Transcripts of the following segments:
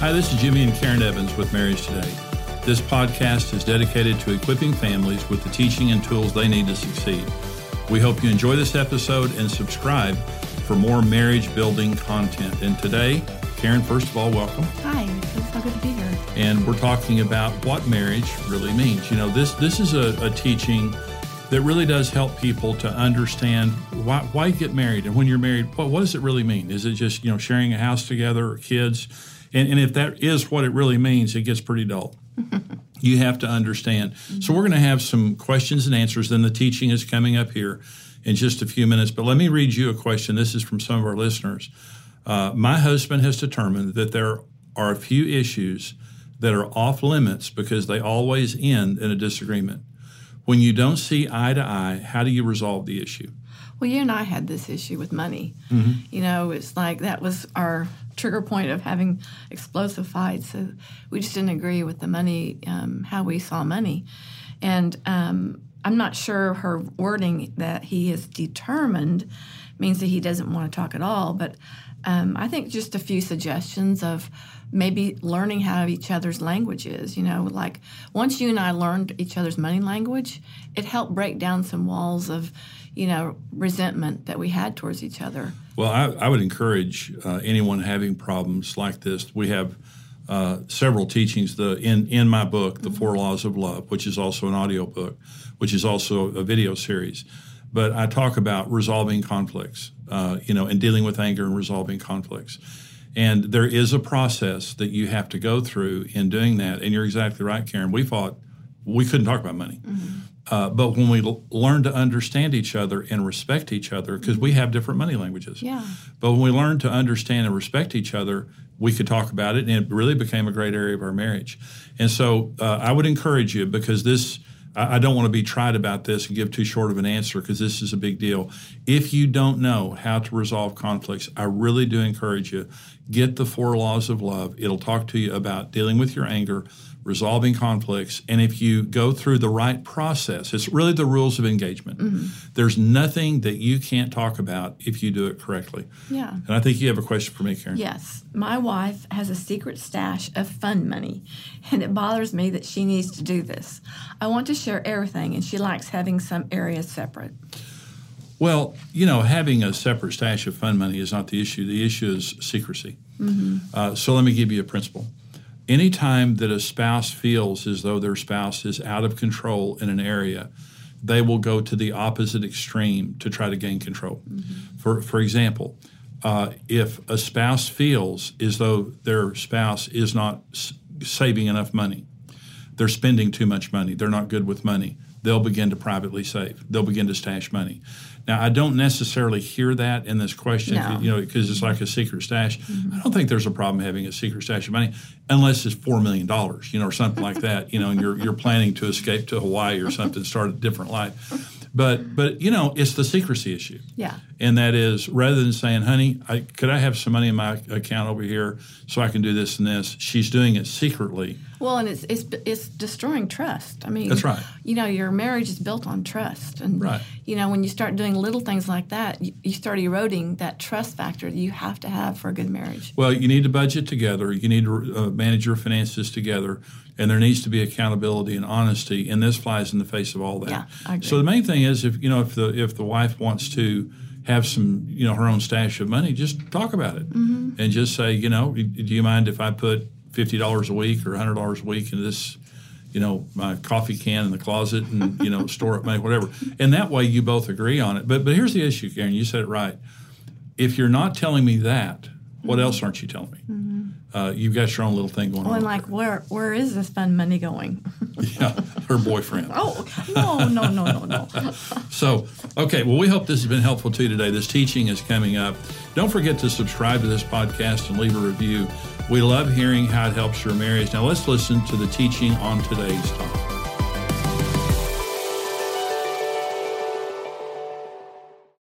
Hi, this is Jimmy and Karen Evans with Marriage Today. This podcast is dedicated to equipping families with the teaching and tools they need to succeed. We hope you enjoy this episode and subscribe for more marriage building content. And today, Karen, first of all, welcome. Hi, it's so good to be here. And we're talking about what marriage really means. You know, this this is a, a teaching that really does help people to understand why, why get married and when you're married, what, what does it really mean? Is it just, you know, sharing a house together or kids? And, and if that is what it really means, it gets pretty dull. you have to understand. Mm-hmm. So we're going to have some questions and answers. Then the teaching is coming up here in just a few minutes. But let me read you a question. This is from some of our listeners. Uh, my husband has determined that there are a few issues that are off limits because they always end in a disagreement. When you don't see eye to eye, how do you resolve the issue? Well, you and I had this issue with money. Mm-hmm. You know, it's like that was our trigger point of having explosive fights. So we just didn't agree with the money, um, how we saw money. And um, I'm not sure her wording that he is determined means that he doesn't want to talk at all. But um, I think just a few suggestions of maybe learning how each other's language is. You know, like once you and I learned each other's money language, it helped break down some walls of, you know, resentment that we had towards each other. Well, I, I would encourage uh, anyone having problems like this. We have uh, several teachings. The in in my book, The mm-hmm. Four Laws of Love, which is also an audio book, which is also a video series. But I talk about resolving conflicts, uh, you know, and dealing with anger and resolving conflicts. And there is a process that you have to go through in doing that. And you're exactly right, Karen. We fought, we couldn't talk about money. Mm-hmm. Uh, but when we l- learn to understand each other and respect each other, because we have different money languages. Yeah. But when we learn to understand and respect each other, we could talk about it, and it really became a great area of our marriage. And so uh, I would encourage you because this. I, I don't want to be tried about this and give too short of an answer because this is a big deal. If you don't know how to resolve conflicts, I really do encourage you get the four laws of love. It'll talk to you about dealing with your anger, resolving conflicts. And if you go through the right process, it's really the rules of engagement. Mm-hmm. There's nothing that you can't talk about if you do it correctly. Yeah. And I think you have a question for me, Karen. Yes. My wife has a secret stash of fun money, and it bothers me that she needs to do this. I want to share everything, and she likes having some areas separate. Well, you know, having a separate stash of fund money is not the issue. The issue is secrecy. Mm-hmm. Uh, so let me give you a principle anytime that a spouse feels as though their spouse is out of control in an area, they will go to the opposite extreme to try to gain control. Mm-hmm. For, for example, uh, if a spouse feels as though their spouse is not s- saving enough money, they're spending too much money, they're not good with money, they'll begin to privately save. They'll begin to stash money. Now, I don't necessarily hear that in this question, no. you know, because it's like a secret stash. Mm-hmm. I don't think there's a problem having a secret stash of money unless it's four million dollars, you know, or something like that, you know, and you're you're planning to escape to Hawaii or something, start a different life. But but you know, it's the secrecy issue. Yeah. And that is rather than saying, "Honey, I, could I have some money in my account over here so I can do this and this?" She's doing it secretly. Well, and it's it's it's destroying trust. I mean, that's right. You know, your marriage is built on trust, and right. you know, when you start doing little things like that, you, you start eroding that trust factor that you have to have for a good marriage. Well, you need to budget together. You need to uh, manage your finances together and there needs to be accountability and honesty and this flies in the face of all that. Yeah, so the main thing is if you know if the if the wife wants to have some you know her own stash of money just talk about it. Mm-hmm. and just say you know do you mind if i put $50 a week or $100 a week in this you know my coffee can in the closet and you know store it money whatever. And that way you both agree on it. But but here's the issue karen you said it right. If you're not telling me that what mm-hmm. else aren't you telling me? Mm-hmm uh, you've got your own little thing going well, on. And like, where where is this fun money going? yeah, her boyfriend. oh no no no no no. so okay, well, we hope this has been helpful to you today. This teaching is coming up. Don't forget to subscribe to this podcast and leave a review. We love hearing how it helps your marriage. Now let's listen to the teaching on today's topic.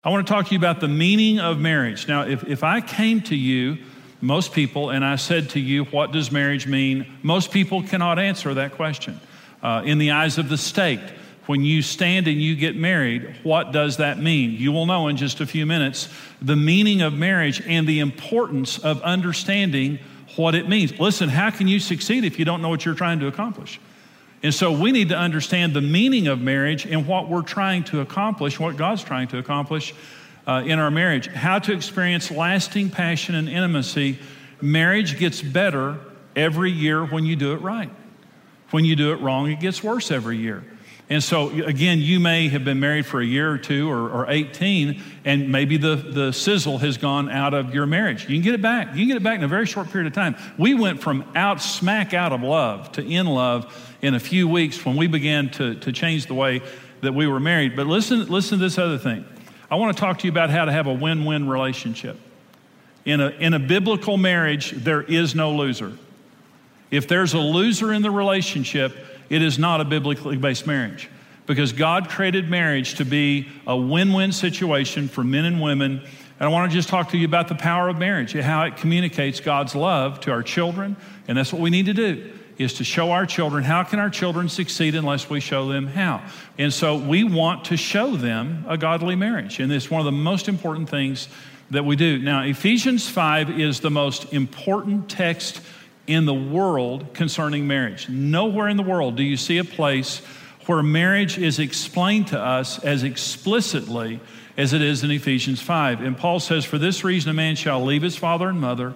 I want to talk to you about the meaning of marriage. Now, if, if I came to you most people, and I said to you, What does marriage mean? Most people cannot answer that question. Uh, in the eyes of the state, when you stand and you get married, what does that mean? You will know in just a few minutes the meaning of marriage and the importance of understanding what it means. Listen, how can you succeed if you don't know what you're trying to accomplish? And so we need to understand the meaning of marriage and what we're trying to accomplish, what God's trying to accomplish uh, in our marriage. How to experience lasting passion and intimacy. Marriage gets better every year when you do it right. When you do it wrong, it gets worse every year. And so, again, you may have been married for a year or two or, or, 18, and maybe the, the sizzle has gone out of your marriage. You can get it back. You can get it back in a very short period of time. We went from out, smack out of love to in love in a few weeks when we began to, to change the way that we were married. But listen, listen to this other thing. I want to talk to you about how to have a win win relationship. In a, in a biblical marriage, there is no loser. If there's a loser in the relationship, it is not a biblically based marriage because God created marriage to be a win win situation for men and women. And I want to just talk to you about the power of marriage, and how it communicates God's love to our children. And that's what we need to do is to show our children how can our children succeed unless we show them how and so we want to show them a godly marriage and it's one of the most important things that we do now ephesians 5 is the most important text in the world concerning marriage. Nowhere in the world do you see a place where marriage is explained to us as explicitly as it is in Ephesians 5. And Paul says, For this reason, a man shall leave his father and mother,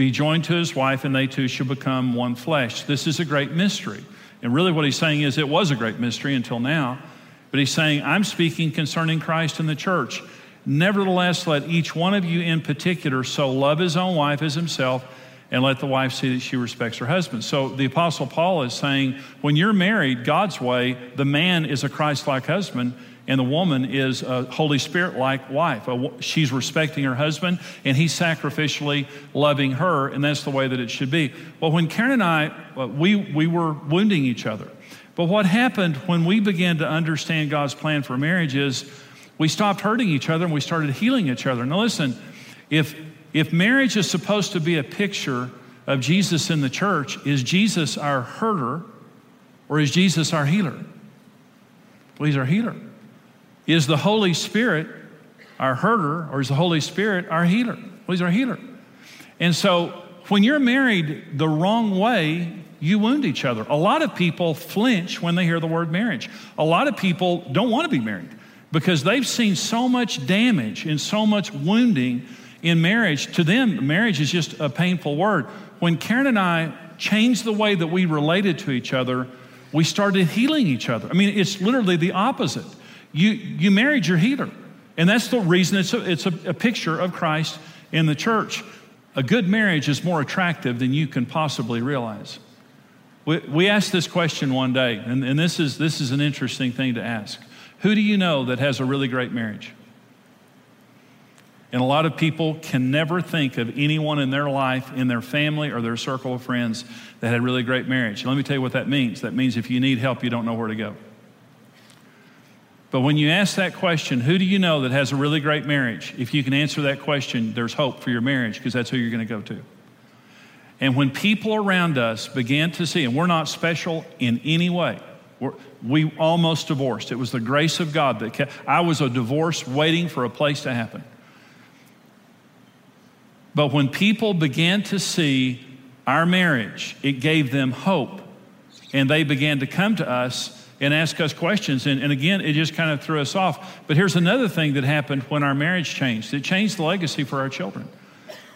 be joined to his wife, and they two shall become one flesh. This is a great mystery. And really, what he's saying is, it was a great mystery until now. But he's saying, I'm speaking concerning Christ and the church. Nevertheless, let each one of you in particular so love his own wife as himself and let the wife see that she respects her husband. So the Apostle Paul is saying when you're married God's way, the man is a Christ like husband. And the woman is a Holy Spirit like wife. She's respecting her husband and he's sacrificially loving her, and that's the way that it should be. Well, when Karen and I, uh, we, we were wounding each other. But what happened when we began to understand God's plan for marriage is we stopped hurting each other and we started healing each other. Now, listen, if if marriage is supposed to be a picture of Jesus in the church, is Jesus our herder or is Jesus our healer? Well, he's our healer. Is the Holy Spirit our herder or is the Holy Spirit our healer? Well, he's our healer. And so when you're married the wrong way, you wound each other. A lot of people flinch when they hear the word marriage. A lot of people don't want to be married because they've seen so much damage and so much wounding in marriage, to them, marriage is just a painful word. When Karen and I changed the way that we related to each other, we started healing each other. I mean, it's literally the opposite. You, you married your healer. And that's the reason it's, a, it's a, a picture of Christ in the church. A good marriage is more attractive than you can possibly realize. We, we asked this question one day, and, and this, is, this is an interesting thing to ask. Who do you know that has a really great marriage? And a lot of people can never think of anyone in their life, in their family, or their circle of friends that had really great marriage. let me tell you what that means. That means if you need help, you don't know where to go. But when you ask that question, who do you know that has a really great marriage? If you can answer that question, there's hope for your marriage because that's who you're going to go to. And when people around us began to see, and we're not special in any way, we almost divorced. It was the grace of God that kept, I was a divorce waiting for a place to happen. But when people began to see our marriage, it gave them hope. And they began to come to us and ask us questions. And, and, again, it just kind of threw us off. But here's another thing that happened when our marriage changed it changed the legacy for our children.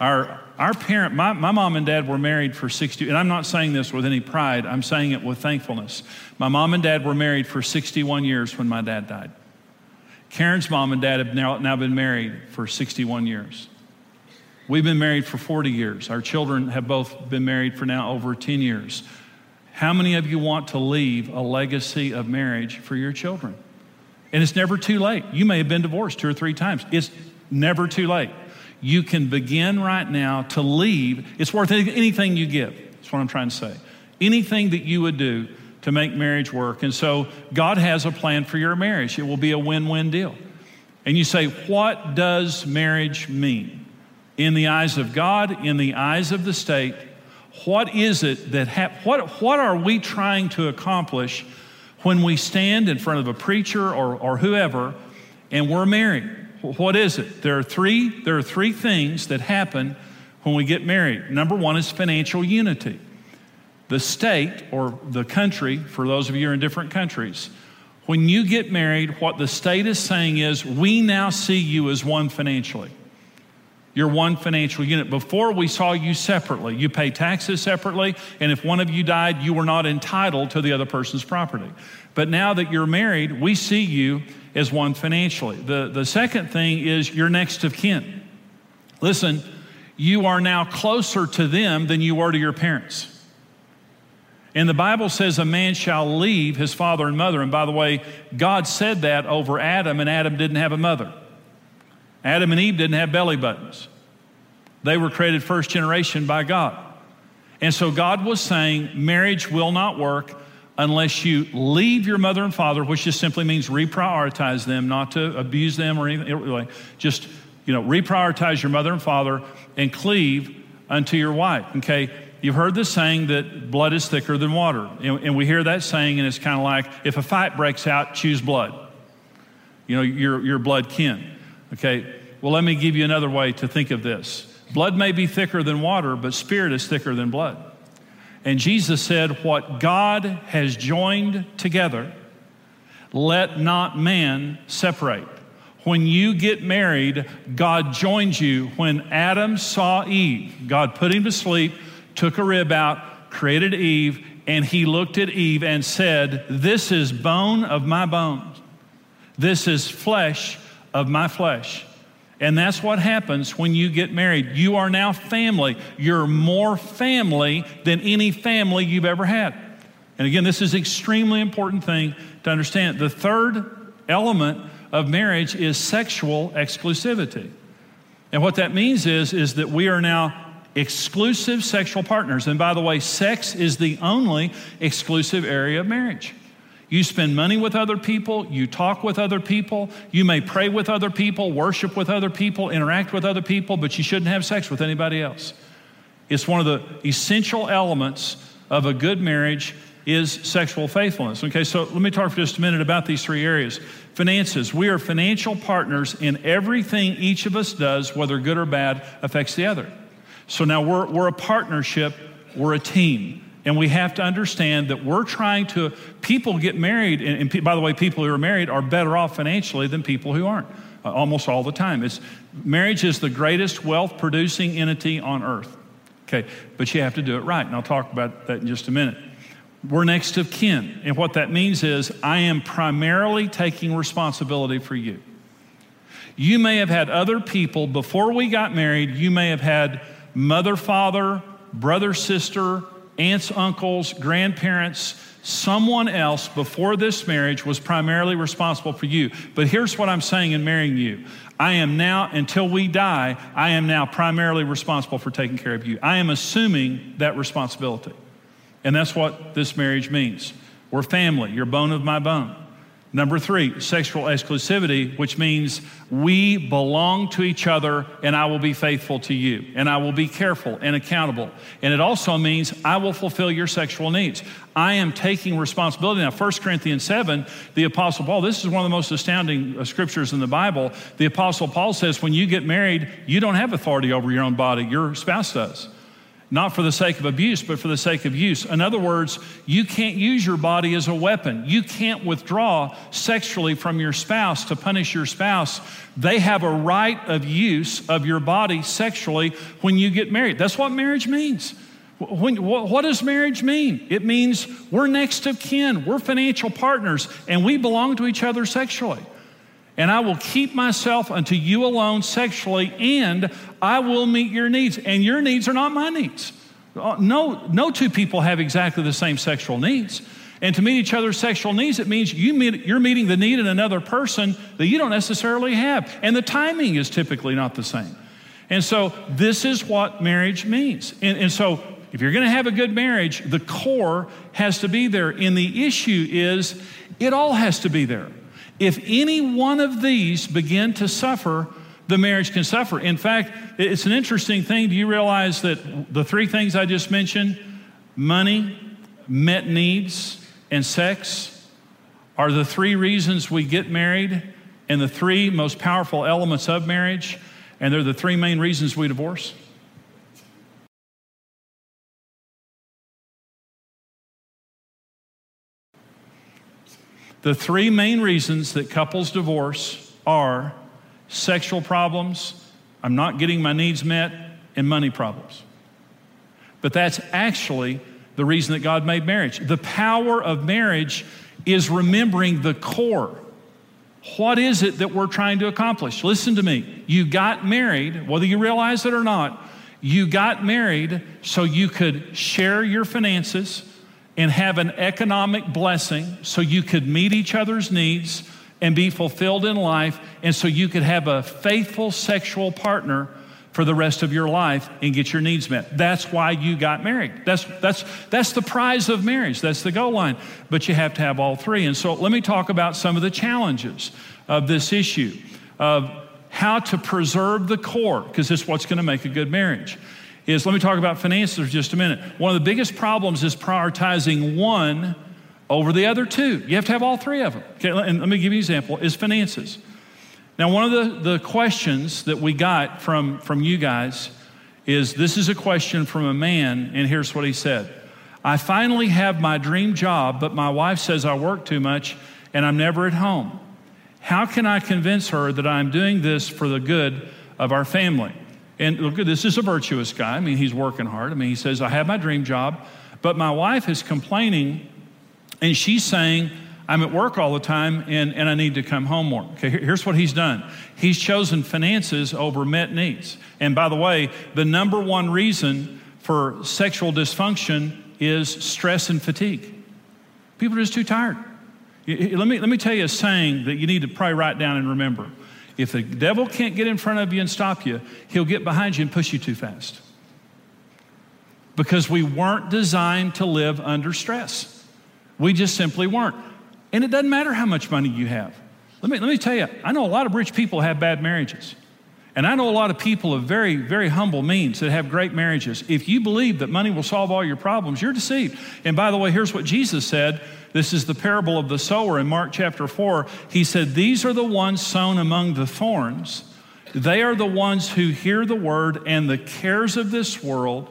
Our, our parent, my, my mom and dad were married for 60, and I'm not saying this with any pride, I'm saying it with thankfulness. My mom and dad were married for 61 years when my dad died. Karen's mom and dad have now, now been married for 61 years. We've been married for 40 years. Our children have both been married for now over 10 years. How many of you want to leave a legacy of marriage for your children? And it's never too late. You may have been divorced two or three times. It's never too late. You can begin right now to leave. It's worth anything you give. That's what I'm trying to say. Anything that you would do to make marriage work. And so God has a plan for your marriage. It will be a win win deal. And you say, what does marriage mean? In the eyes of God, in the eyes of the state, what is it that, ha- what, what are we trying to accomplish when we stand in front of a preacher or, or whoever and we're married? What is it? There are three, there are three things that happen when we get married. Number one is financial unity. The state or the country, for those of you who are in different countries, when you get married, what the state is saying is, we now see you as one financially. You're one financial unit. Before we saw you separately. You pay taxes separately, and if one of you died, you were not entitled to the other person's property. But now that you're married, we see you as one financially. The, the second thing is you're next of kin. Listen, you are now closer to them than you were to your parents. And the Bible says a man shall leave his father and mother. And by the way, God said that over Adam, and Adam didn't have a mother. Adam and Eve didn't have belly buttons. They were created first generation by God. And so God was saying marriage will not work unless you leave your mother and father, which just simply means reprioritize them, not to abuse them or anything. Just, you know, reprioritize your mother and father and cleave unto your wife. Okay? You've heard the saying that blood is thicker than water. And, and we hear that saying, and it's kind of like if a fight breaks out, choose blood. You know, your, your blood kin. Okay, well, let me give you another way to think of this. Blood may be thicker than water, but spirit is thicker than blood. And Jesus said, What God has joined together, let not man separate. When you get married, God joins you. When Adam saw Eve, God put him to sleep took a rib out, created Eve, and he looked at Eve and said, This is bone of my bones. This is flesh of my flesh. And that's what happens when you get married. You are now family. You're more family than any family you've ever had. And again, this is an extremely important thing to understand. The third element of marriage is sexual exclusivity. And what that means is, is that we are now exclusive sexual partners. And by the way, sex is the only exclusive area of marriage. You spend money with other people, you talk with other people, you may pray with other people, worship with other people, interact with other people, but you shouldn't have sex with anybody else. It's one of the essential elements of a good marriage is sexual faithfulness. Okay, so let me talk for just a minute about these three areas. Finances. We are financial partners in everything each of us does, whether good or bad, affects the other. So now we're, we're a partnership, we're a team. And we have to understand that we're trying to, people get married, and, and by the way, people who are married are better off financially than people who aren't, uh, almost all the time. It's, marriage is the greatest wealth producing entity on earth. Okay, but you have to do it right, and I'll talk about that in just a minute. We're next of kin, and what that means is I am primarily taking responsibility for you. You may have had other people before we got married, you may have had mother, father, brother, sister, aunts, uncles, grandparents, someone else before this marriage was primarily responsible for you. But here's what I'm saying in marrying you I am now, until we die, I am now primarily responsible for taking care of you. I am assuming that responsibility. And that's what this marriage means. We're family, you're bone of my bone. Number three, sexual exclusivity, which means we belong to each other and I will be faithful to you and I will be careful and accountable. And it also means I will fulfill your sexual needs. I am taking responsibility. Now, 1 Corinthians 7, the Apostle Paul, this is one of the most astounding uh, scriptures in the Bible. The Apostle Paul says, when you get married, you don't have authority over your own body, your spouse does not for the sake of abuse, but for the sake of use. In other words, you can't use your body as a weapon. You can't withdraw sexually from your spouse to punish your spouse. They have a right of use of your body sexually when you get married. That's what marriage means. When, what, does marriage mean? It means we're next of kin, we're financial partners, and we belong to each other sexually and I will keep myself unto you alone sexually, and I will meet your needs. And your needs are not my needs. Uh, no, no two people have exactly the same sexual needs. And to meet each other's sexual needs, it means you meet, you're meeting the need in another person that you don't necessarily have. And the timing is typically not the same. And so, this is what marriage means. And, and so, if you're going to have a good marriage, the core has to be there. And the issue is, it all has to be there. If any one of these begin to suffer, the marriage can suffer. In fact, it's an interesting thing. Do you realize that the three things I just mentioned money, met needs, and sex are the three reasons we get married and the three most powerful elements of marriage, and they're the three main reasons we divorce? The three main reasons that couples divorce are sexual problems, I'm not getting my needs met, and money problems. But that's actually the reason that God made marriage. The power of marriage is remembering the core. What is it that we're trying to accomplish? Listen to me. You got married, whether you realize it or not, you got married so you could share your finances and have an economic blessing so you could meet each other's needs and be fulfilled in life, and so you could have a faithful sexual partner for the rest of your life and get your needs met. That's why you got married. That's, that's, that's the prize of marriage. That's the goal line. But you have to have all three. And so let me talk about some of the challenges of this issue of how to preserve the core, because is what's going to make a good marriage is let me talk about finances just a minute. One of the biggest problems is prioritizing one over the other two. You have to have all three of them. Okay, and let me give you an example is finances. Now, one of the, the questions that we got from, from you guys is this is a question from a man, and here's what he said I finally have my dream job, but my wife says I work too much and I'm never at home. How can I convince her that I'm doing this for the good of our family? And look, this is a virtuous guy. I mean, he's working hard. I mean, he says, I have my dream job, but my wife is complaining and she's saying, I'm at work all the time and, and I need to come home more. Okay, here's what he's done he's chosen finances over met needs. And by the way, the number one reason for sexual dysfunction is stress and fatigue. People are just too tired. Let me, let me tell you a saying that you need to probably write down and remember. If the devil can't get in front of you and stop you, he'll get behind you and push you too fast. Because we weren't designed to live under stress. We just simply weren't. And it doesn't matter how much money you have. Let me, let me tell you, I know a lot of rich people have bad marriages. And I know a lot of people of very, very humble means that have great marriages. If you believe that money will solve all your problems, you're deceived. And by the way, here's what Jesus said. This is the parable of the sower in Mark chapter 4. He said, These are the ones sown among the thorns. They are the ones who hear the word and the cares of this world,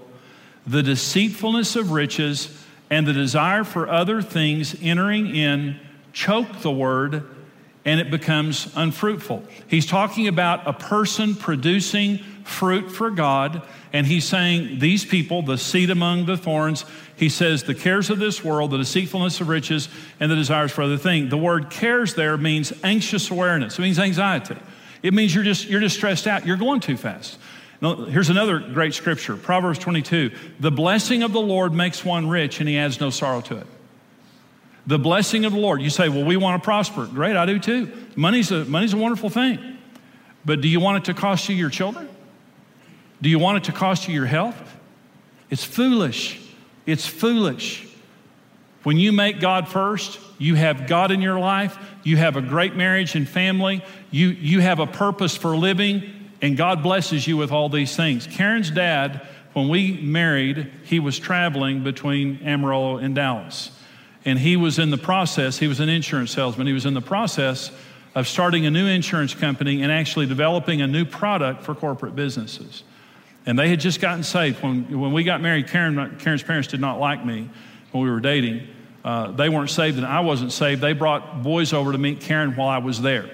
the deceitfulness of riches, and the desire for other things entering in choke the word and it becomes unfruitful. He's talking about a person producing fruit for God, and he's saying, These people, the seed among the thorns, he says, the cares of this world, the deceitfulness of riches, and the desires for other things. The word cares there means anxious awareness, it means anxiety. It means you're just, you're just stressed out, you're going too fast. Now, here's another great scripture Proverbs 22 The blessing of the Lord makes one rich, and he adds no sorrow to it. The blessing of the Lord. You say, well, we want to prosper. Great, I do too. Money's a, money's a wonderful thing. But do you want it to cost you your children? Do you want it to cost you your health? It's foolish. It's foolish. When you make God first, you have God in your life, you have a great marriage and family, you, you have a purpose for living, and God blesses you with all these things. Karen's dad, when we married, he was traveling between Amarillo and Dallas. And he was in the process, he was an insurance salesman, he was in the process of starting a new insurance company and actually developing a new product for corporate businesses. And they had just gotten saved. When, when we got married, Karen, Karen's parents did not like me when we were dating. Uh, they weren't saved and I wasn't saved. They brought boys over to meet Karen while I was there.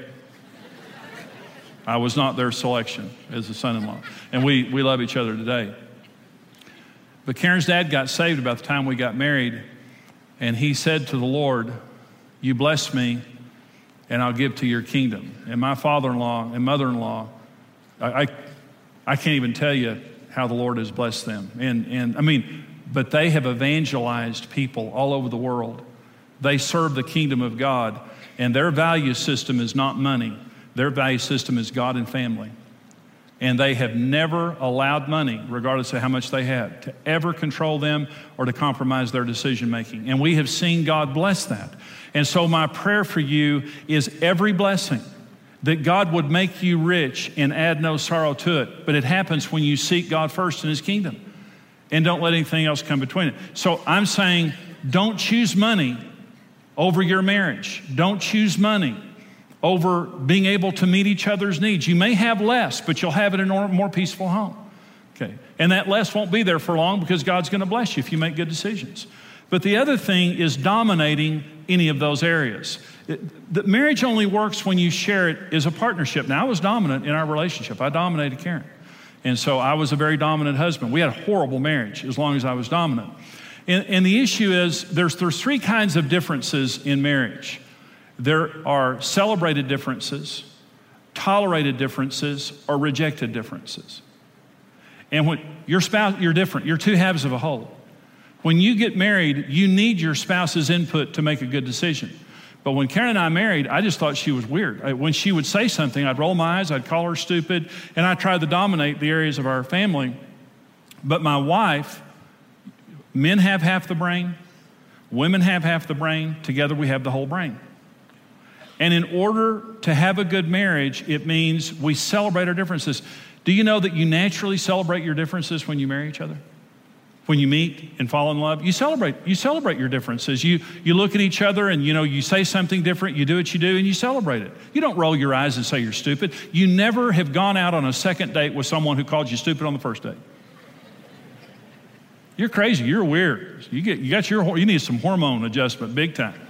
I was not their selection as a son in law. And we, we love each other today. But Karen's dad got saved about the time we got married. And he said to the Lord, You bless me, and I'll give to your kingdom. And my father in law and mother in law, I, I, I, can't even tell you how the Lord has blessed them. And, and I mean, but they have evangelized people all over the world. They serve the kingdom of God, and their value system is not money, their value system is God and family. And they have never allowed money, regardless of how much they had, to ever control them or to compromise their decision making. And we have seen God bless that. And so, my prayer for you is every blessing that God would make you rich and add no sorrow to it. But it happens when you seek God first in His kingdom and don't let anything else come between it. So, I'm saying don't choose money over your marriage, don't choose money over being able to meet each other's needs. You may have less, but you'll have it in a more peaceful home. Okay. And that less won't be there for long because God's going to bless you if you make good decisions. But the other thing is dominating any of those areas. It, the marriage only works when you share it as a partnership. Now, I was dominant in our relationship, I dominated Karen. And so I was a very dominant husband. We had a horrible marriage as long as I was dominant. And, and the issue is there's, there's three kinds of differences in marriage there are celebrated differences, tolerated differences, or rejected differences. And when your spouse, you're different, you're two halves of a whole. When you get married, you need your spouse's input to make a good decision. But when Karen and I married, I just thought she was weird. When she would say something, I'd roll my eyes, I'd call her stupid, and I tried to dominate the areas of our family. But my wife, men have half the brain, women have half the brain, together we have the whole brain. And in order to have a good marriage, it means we celebrate our differences. Do you know that you naturally celebrate your differences when you marry each other? when you meet and fall in love? You celebrate you celebrate your differences. You you look at each other and you know you say something different you do what you do and you celebrate it. You don't roll your eyes and say you're stupid. You never have gone out on a second date with someone who called you stupid on the first date. You're crazy. You're weird. You get you got your you need some hormone adjustment big time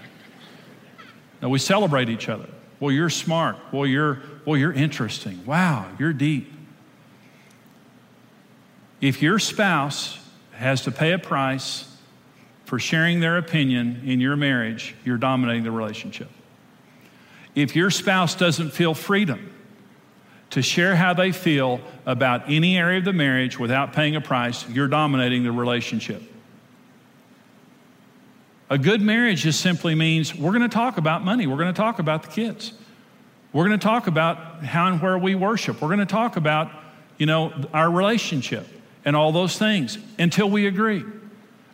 now we celebrate each other well you're smart well you're well you're interesting wow you're deep if your spouse has to pay a price for sharing their opinion in your marriage, you're dominating the relationship. If your spouse doesn't feel freedom to share how they feel about any area of the marriage without paying a price, you're dominating the relationship. A good marriage just simply means we're going to talk about money, we're going to talk about the kids. We're going to talk about how and where we worship. We're going to talk about, you know, our relationship and all those things until we agree.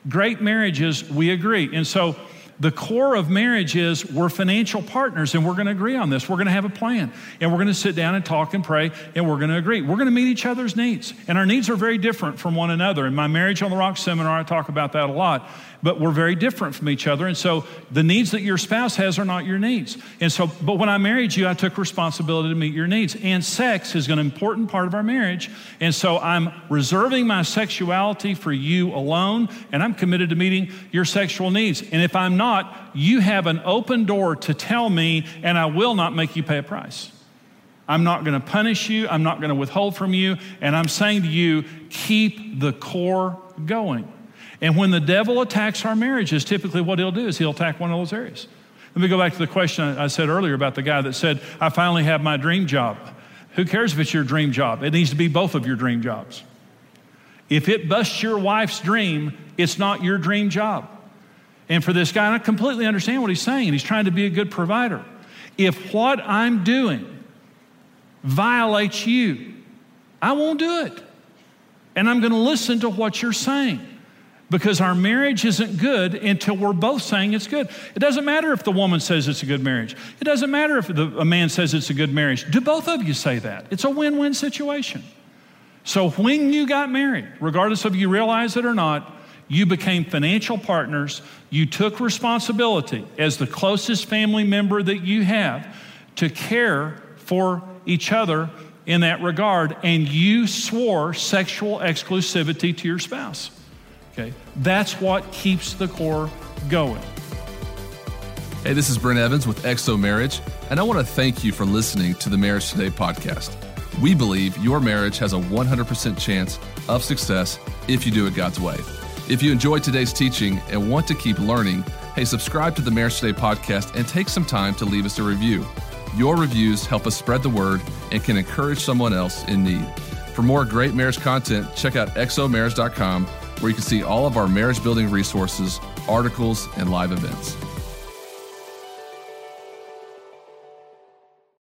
Great marriages, we agree. And so the core of marriage is we're financial partners and we're going to agree on this. We're going to have a plan and we're going to sit down and talk and pray and we're going to agree. We're going to meet each other's needs. And our needs are very different from one another. In my Marriage on the Rock seminar, I talk about that a lot but we're very different from each other. And so the needs that your spouse has are not your needs. And so, but when I married you, I took responsibility to meet your needs. And sex is an important part of our marriage. And so I'm reserving my sexuality for you alone, and I'm committed to meeting your sexual needs. And if I'm not, you have an open door to tell me, and I will not make you pay a price. I'm not going to punish you. I'm not going to withhold from you. And I'm saying to you, keep the core going. And when the devil attacks our marriages, typically what he'll do is he'll attack one of those areas. Let me go back to the question I said earlier about the guy that said, I finally have my dream job. Who cares if it's your dream job? It needs to be both of your dream jobs. If it busts your wife's dream, it's not your dream job. And for this guy, I completely understand what he's saying. He's trying to be a good provider. If what I'm doing violates you, I won't do it. And I'm going to listen to what you're saying because our marriage isn't good until we're both saying it's good. It doesn't matter if the woman says it's a good marriage. It doesn't matter if the, a man says it's a good marriage. Do both of you say that? It's a win win situation. So when you got married, regardless of you realize it or not, you became financial partners. You took responsibility as the closest family member that you have to care for each other in that regard, and you swore sexual exclusivity to your spouse. Okay? That's what keeps the core going. Hey, this is Brent Evans with XO Marriage, and I want to thank you for listening to the Marriage Today podcast. We believe your marriage has a 100% chance of success if you do it God's way. If you enjoyed today's teaching and want to keep learning, hey, subscribe to the Marriage Today podcast and take some time to leave us a review. Your reviews help us spread the word and can encourage someone else in need. For more great marriage content, check out xomarriage.com where you can see all of our marriage building resources, articles, and live events.